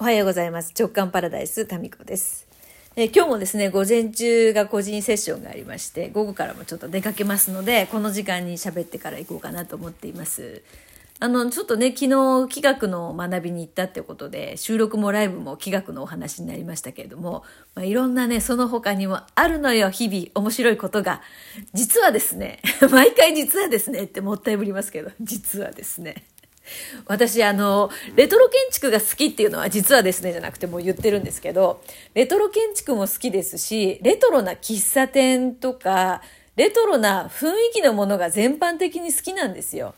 おはようございます。直感パラダイス、タミコです。え今日もですね、午前中が個人セッションがありまして、午後からもちょっと出かけますので、この時間に喋ってから行こうかなと思っています。あの、ちょっとね、昨日企画の学びに行ったってことで、収録もライブも企画のお話になりましたけれども、まあ、いろんなね、その他にもあるのよ、日々、面白いことが。実はですね、毎回実はですねってもったいぶりますけど、実はですね。私あのレトロ建築が好きっていうのは実はですねじゃなくてもう言ってるんですけどレトロ建築も好きですしレトロな喫茶店とかレトロな雰囲気のものが全般的に好きなんですよ。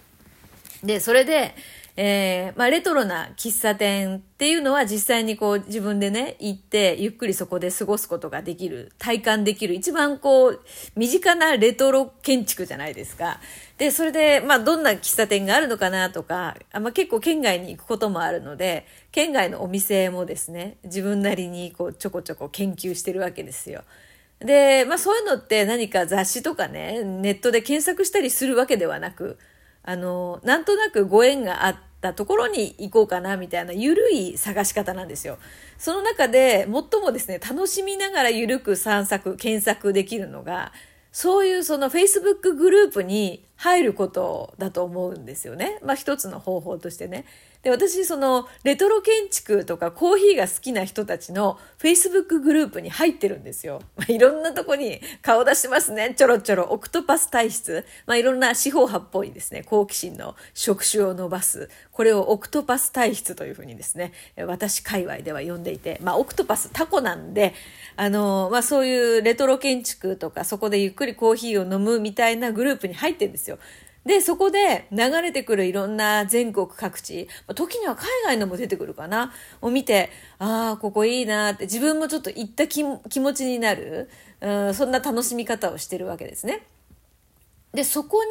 でそれでえー、まあ、レトロな喫茶店っていうのは実際にこう自分でね、行ってゆっくりそこで過ごすことができる、体感できる、一番こう、身近なレトロ建築じゃないですか。で、それで、まあ、どんな喫茶店があるのかなとか、あまあ、結構県外に行くこともあるので、県外のお店もですね、自分なりにこう、ちょこちょこ研究してるわけですよ。で、まあ、そういうのって何か雑誌とかね、ネットで検索したりするわけではなく、あの、なんとなくご縁があってたところに行こうかなみたいな緩い探し方なんですよ。その中で最もですね、楽しみながら緩く散策、検索できるのが、そういうその Facebook グループに入ることだと思うんですよね。まあ一つの方法としてね。で、私、その、レトロ建築とかコーヒーが好きな人たちの Facebook グループに入ってるんですよ。まあ、いろんなとこに顔出してますね。ちょろちょろ。オクトパス体質。まあ、いろんな四方八方にですね、好奇心の触手を伸ばす。これをオクトパス体質というふうにですね、私界隈では呼んでいて、まあ、オクトパス、タコなんで、あの、まあ、そういうレトロ建築とか、そこでゆっくりコーヒーを飲むみたいなグループに入ってるんですよ。で、そこで流れてくるいろんな全国各地、時には海外のも出てくるかな、を見て、ああ、ここいいなって自分もちょっと行った気持ちになる、うん、そんな楽しみ方をしてるわけですね。で、そこに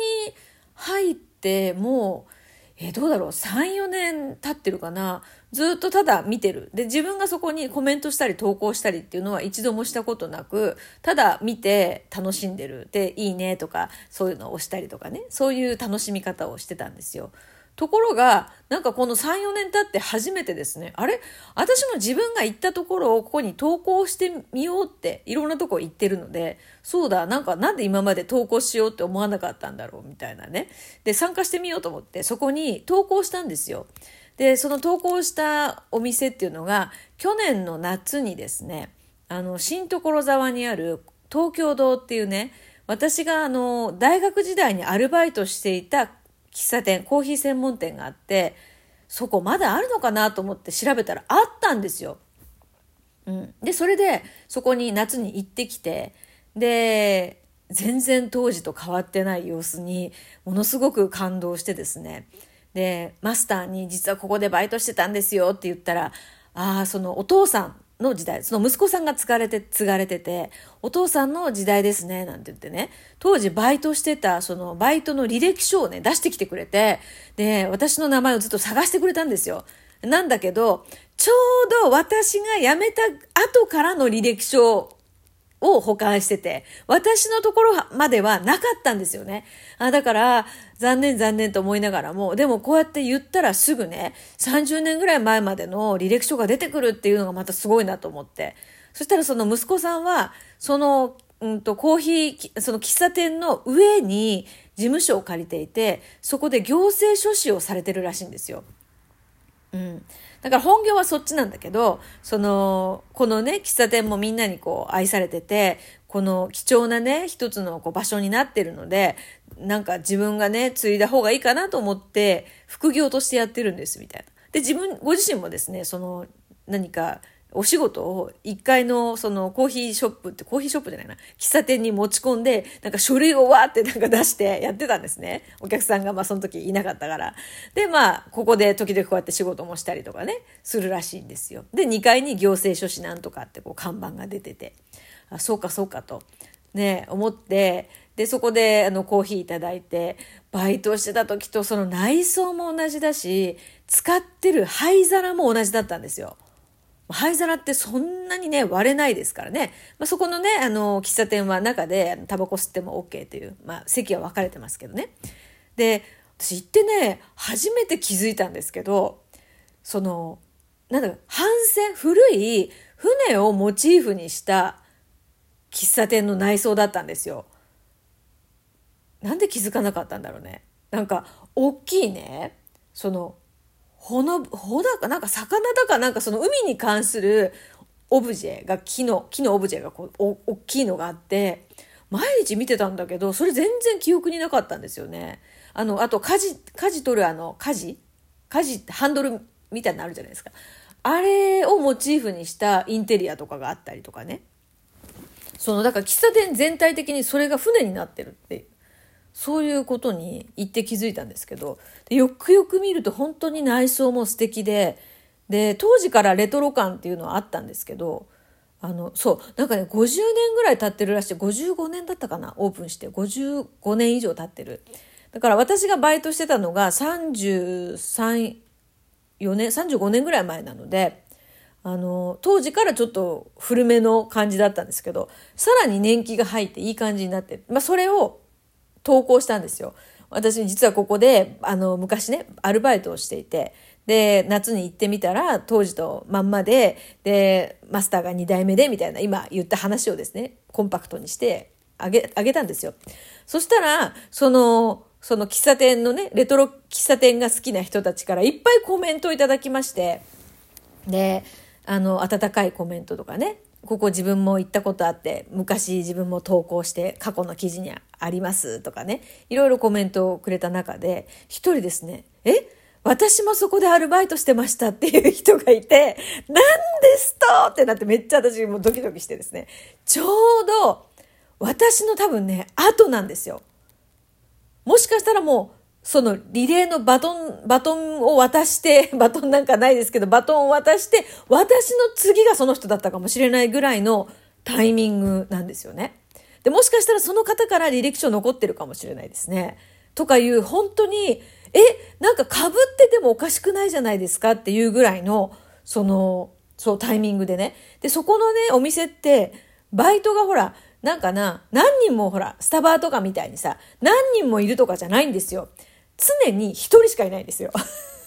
入ってもう、えー、どうだろう？3、4年経ってるかな？ずっとただ見てる。で、自分がそこにコメントしたり投稿したりっていうのは一度もしたことなく、ただ見て楽しんでる。で、いいねとか、そういうのを押したりとかね、そういう楽しみ方をしてたんですよ。ところが、なんかこの3、4年経って初めてですね、あれ？私も自分が行ったところをここに投稿してみようっていろんなとこ行ってるので、そうだ、なんかなんで今まで投稿しようって思わなかったんだろうみたいなね。で、参加してみようと思ってそこに投稿したんですよ。で、その投稿したお店っていうのが、去年の夏にですね、あの、新所沢にある東京堂っていうね、私があの、大学時代にアルバイトしていた喫茶店、コーヒー専門店があって、そこまだあるのかなと思って調べたらあったんですよ。うん。で、それで、そこに夏に行ってきて、で、全然当時と変わってない様子に、ものすごく感動してですね。で、マスターに実はここでバイトしてたんですよって言ったら、ああ、そのお父さんの時代、その息子さんが継がれて、継がれてて、お父さんの時代ですね、なんて言ってね、当時バイトしてた、そのバイトの履歴書をね、出してきてくれて、で、私の名前をずっと探してくれたんですよ。なんだけど、ちょうど私が辞めた後からの履歴書を保管してて、私のところまではなかったんですよね。あだから、残念残念と思いながらも、でもこうやって言ったらすぐね、30年ぐらい前までの履歴書が出てくるっていうのがまたすごいなと思って。そしたらその息子さんは、その、うんと、コーヒー、その喫茶店の上に事務所を借りていて、そこで行政書士をされてるらしいんですよ。うん。だから本業はそっちなんだけど、その、このね、喫茶店もみんなにこう愛されてて、この貴重なね、一つのこう場所になってるので、なんか自分がね、継いだ方がいいかなと思って、副業としてやってるんです、みたいな。で、自分、ご自身もですね、その、何か、お仕事を1階のそのコーヒーショップってコーヒーショップじゃないな喫茶店に持ち込んでなんか書類をわーってなんか出してやってたんですね。お客さんがまあその時いなかったから。でまあここで時々こうやって仕事もしたりとかねするらしいんですよ。で2階に行政書士なんとかってこう看板が出てて。あそうかそうかとね思ってでそこであのコーヒーいただいてバイトしてた時とその内装も同じだし使ってる灰皿も同じだったんですよ。灰皿ってそんなにね、割れないですからね。まあ、そこのね、あの、喫茶店は中でタバコ吸っても OK という、まあ、席は分かれてますけどね。で、私行ってね、初めて気づいたんですけど、その、なんだか、帆船、古い船をモチーフにした喫茶店の内装だったんですよ。なんで気づかなかったんだろうね。なんか、大きいね、その、ほの、ほだか、なんか魚だかなんかその海に関するオブジェが木の、木のオブジェがこう、お、大きいのがあって、毎日見てたんだけど、それ全然記憶になかったんですよね。あの、あと、舵、舵取るあの、舵舵ってハンドルみたいになるじゃないですか。あれをモチーフにしたインテリアとかがあったりとかね。その、だから喫茶店全体的にそれが船になってるっていう。そういうことに言って気づいたんですけど、よくよく見ると本当に内装も素敵で、で、当時からレトロ感っていうのはあったんですけど、あの、そう、なんかね、50年ぐらい経ってるらしい。55年だったかなオープンして。55年以上経ってる。だから私がバイトしてたのが33、4年、35年ぐらい前なので、あの、当時からちょっと古めの感じだったんですけど、さらに年季が入っていい感じになって、まあそれを投稿したんですよ。私実はここで、あの、昔ね、アルバイトをしていて、で、夏に行ってみたら、当時とまんまで、で、マスターが2代目で、みたいな、今言った話をですね、コンパクトにしてあげ、あげたんですよ。そしたら、その、その喫茶店のね、レトロ喫茶店が好きな人たちからいっぱいコメントをいただきまして、で、あの、温かいコメントとかね、ここ自分も行ったことあって、昔自分も投稿して過去の記事にありますとかね、いろいろコメントをくれた中で、一人ですね、え？私もそこでアルバイトしてましたっていう人がいて、なんですとってなってめっちゃ私もドキドキしてですね、ちょうど私の多分ね、後なんですよ。もしかしたらもう、そのリレーのバトン、バトンを渡して、バトンなんかないですけど、バトンを渡して、私の次がその人だったかもしれないぐらいのタイミングなんですよね。で、もしかしたらその方から履歴書残ってるかもしれないですね。とかいう、本当に、え、なんか被っててもおかしくないじゃないですか？っていうぐらいの、その、そう、タイミングでね。で、そこのね、お店って、バイトがほら、なんかな、何人もほら、スタバーとかみたいにさ、何人もいるとかじゃないんですよ。常に一人しかいないんですよ。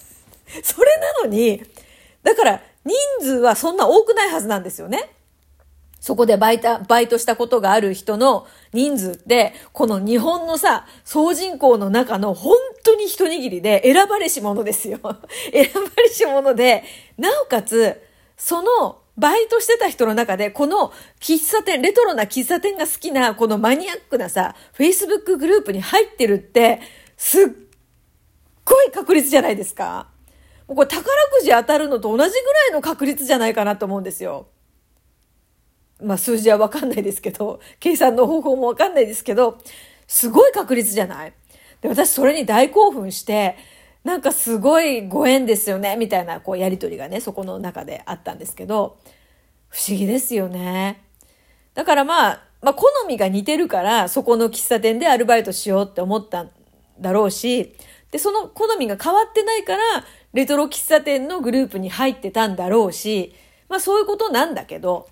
それなのに、だから人数はそんな多くないはずなんですよね。そこでバイト、バイトしたことがある人の人数って、この日本のさ、総人口の中の本当に一握りで選ばれし者ですよ。選ばれし者で、なおかつ、そのバイトしてた人の中で、この喫茶店、レトロな喫茶店が好きな、このマニアックなさ、Facebook グループに入ってるって、すっごい確率じゃないですか。これ宝くじ当たるのと同じぐらいの確率じゃないかなと思うんですよ。まあ数字はわかんないですけど、計算の方法もわかんないですけど、すごい確率じゃないで、私それに大興奮して、なんかすごいご縁ですよね、みたいなこうやりとりがね、そこの中であったんですけど、不思議ですよね。だからまあ、まあ好みが似てるから、そこの喫茶店でアルバイトしようって思ったんだろうし、で、その好みが変わってないから、レトロ喫茶店のグループに入ってたんだろうし、まあそういうことなんだけど、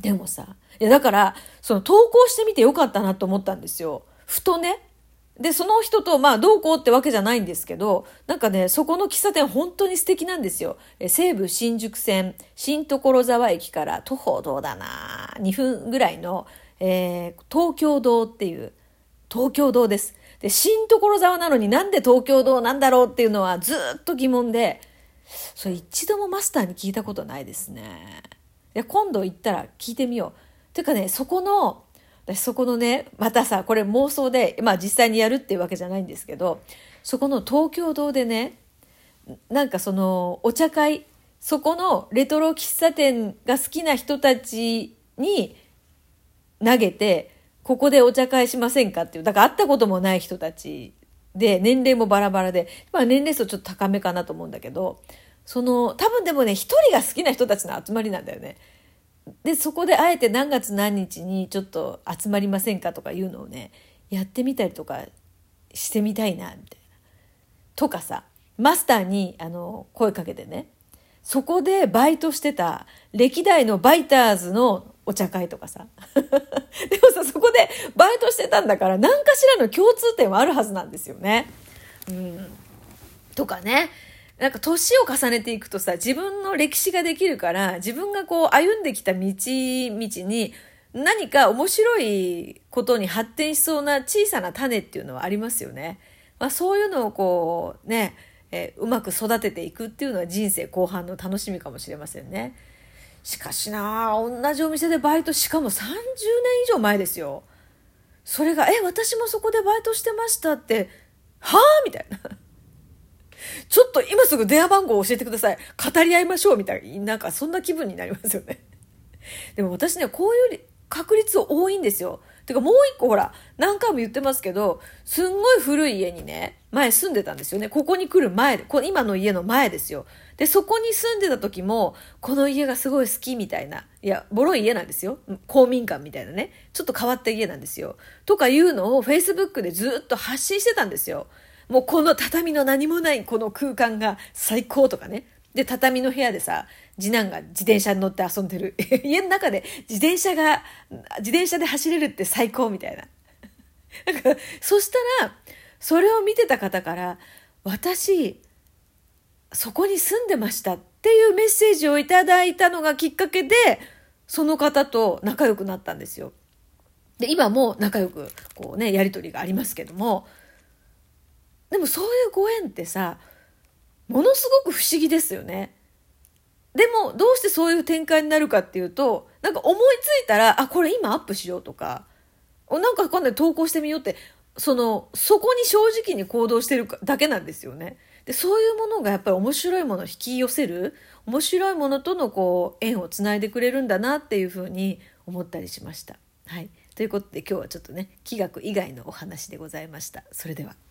でもさ、いやだから、その投稿してみてよかったなと思ったんですよ。ふとね、で、その人と、まあ、どうこうってわけじゃないんですけど、なんかね、そこの喫茶店本当に素敵なんですよ。え西武新宿線、新所沢駅から徒歩どうだな2分ぐらいの、えー、東京堂っていう、東京堂です。で、新所沢なのになんで東京堂なんだろうっていうのはずっと疑問で、それ一度もマスターに聞いたことないですね。いや、今度行ったら聞いてみよう。てかね、そこの、私そこのね、またさ、これ妄想で、まあ実際にやるっていうわけじゃないんですけど、そこの東京堂でね、なんかそのお茶会、そこのレトロ喫茶店が好きな人たちに投げて、ここでお茶会しませんかっていう、だから会ったこともない人たちで、年齢もバラバラで、まあ年齢層ちょっと高めかなと思うんだけど、その、多分でもね、一人が好きな人たちの集まりなんだよね。で、そこであえて何月何日にちょっと集まりませんかとかいうのをね、やってみたりとかしてみたいな、みたいな。とかさ、マスターにあの声かけてね、そこでバイトしてた歴代のバイターズのお茶会とかさ。でもさ、そこでバイトしてたんだから何かしらの共通点はあるはずなんですよね。うん。とかね。なんか年を重ねていくとさ、自分の歴史ができるから、自分がこう歩んできた道、道に何か面白いことに発展しそうな小さな種っていうのはありますよね。まあそういうのをこうね、え、うまく育てていくっていうのは人生後半の楽しみかもしれませんね。しかしな同じお店でバイトしかも30年以上前ですよ。それが、え、私もそこでバイトしてましたって、はあみたいな。ちょっと今すぐ電話番号を教えてください。語り合いましょうみたいな、なんかそんな気分になりますよね。でも私ね、こういう確率多いんですよ。てかもう一個ほら、何回も言ってますけど、すんごい古い家にね、前住んでたんですよね。ここに来る前で、今の家の前ですよ。で、そこに住んでた時も、この家がすごい好きみたいな。いや、ボロい家なんですよ。公民館みたいなね。ちょっと変わった家なんですよ。とかいうのを Facebook でずっと発信してたんですよ。もうこの畳の何もないこの空間が最高とかね。で、畳の部屋でさ、次男が自転車に乗って遊んでる。家の中で自転車が、自転車で走れるって最高みたいな。なんか、そしたら、それを見てた方から、私、そこに住んでましたっていうメッセージをいただいたのがきっかけで、その方と仲良くなったんですよ。で、今も仲良く、こうね、やりとりがありますけども、でもそういうご縁ってさ、ものすごく不思議ですよね。でも、どうしてそういう展開になるかっていうと、なんか思いついたら、あ、これ今アップしようとか、なんか今度投稿してみようって、その、そこに正直に行動してるだけなんですよね。で、そういうものがやっぱり面白いものを引き寄せる、面白いものとのこう、縁をつないでくれるんだなっていうふうに思ったりしました。はい。ということで今日はちょっとね、気学以外のお話でございました。それでは。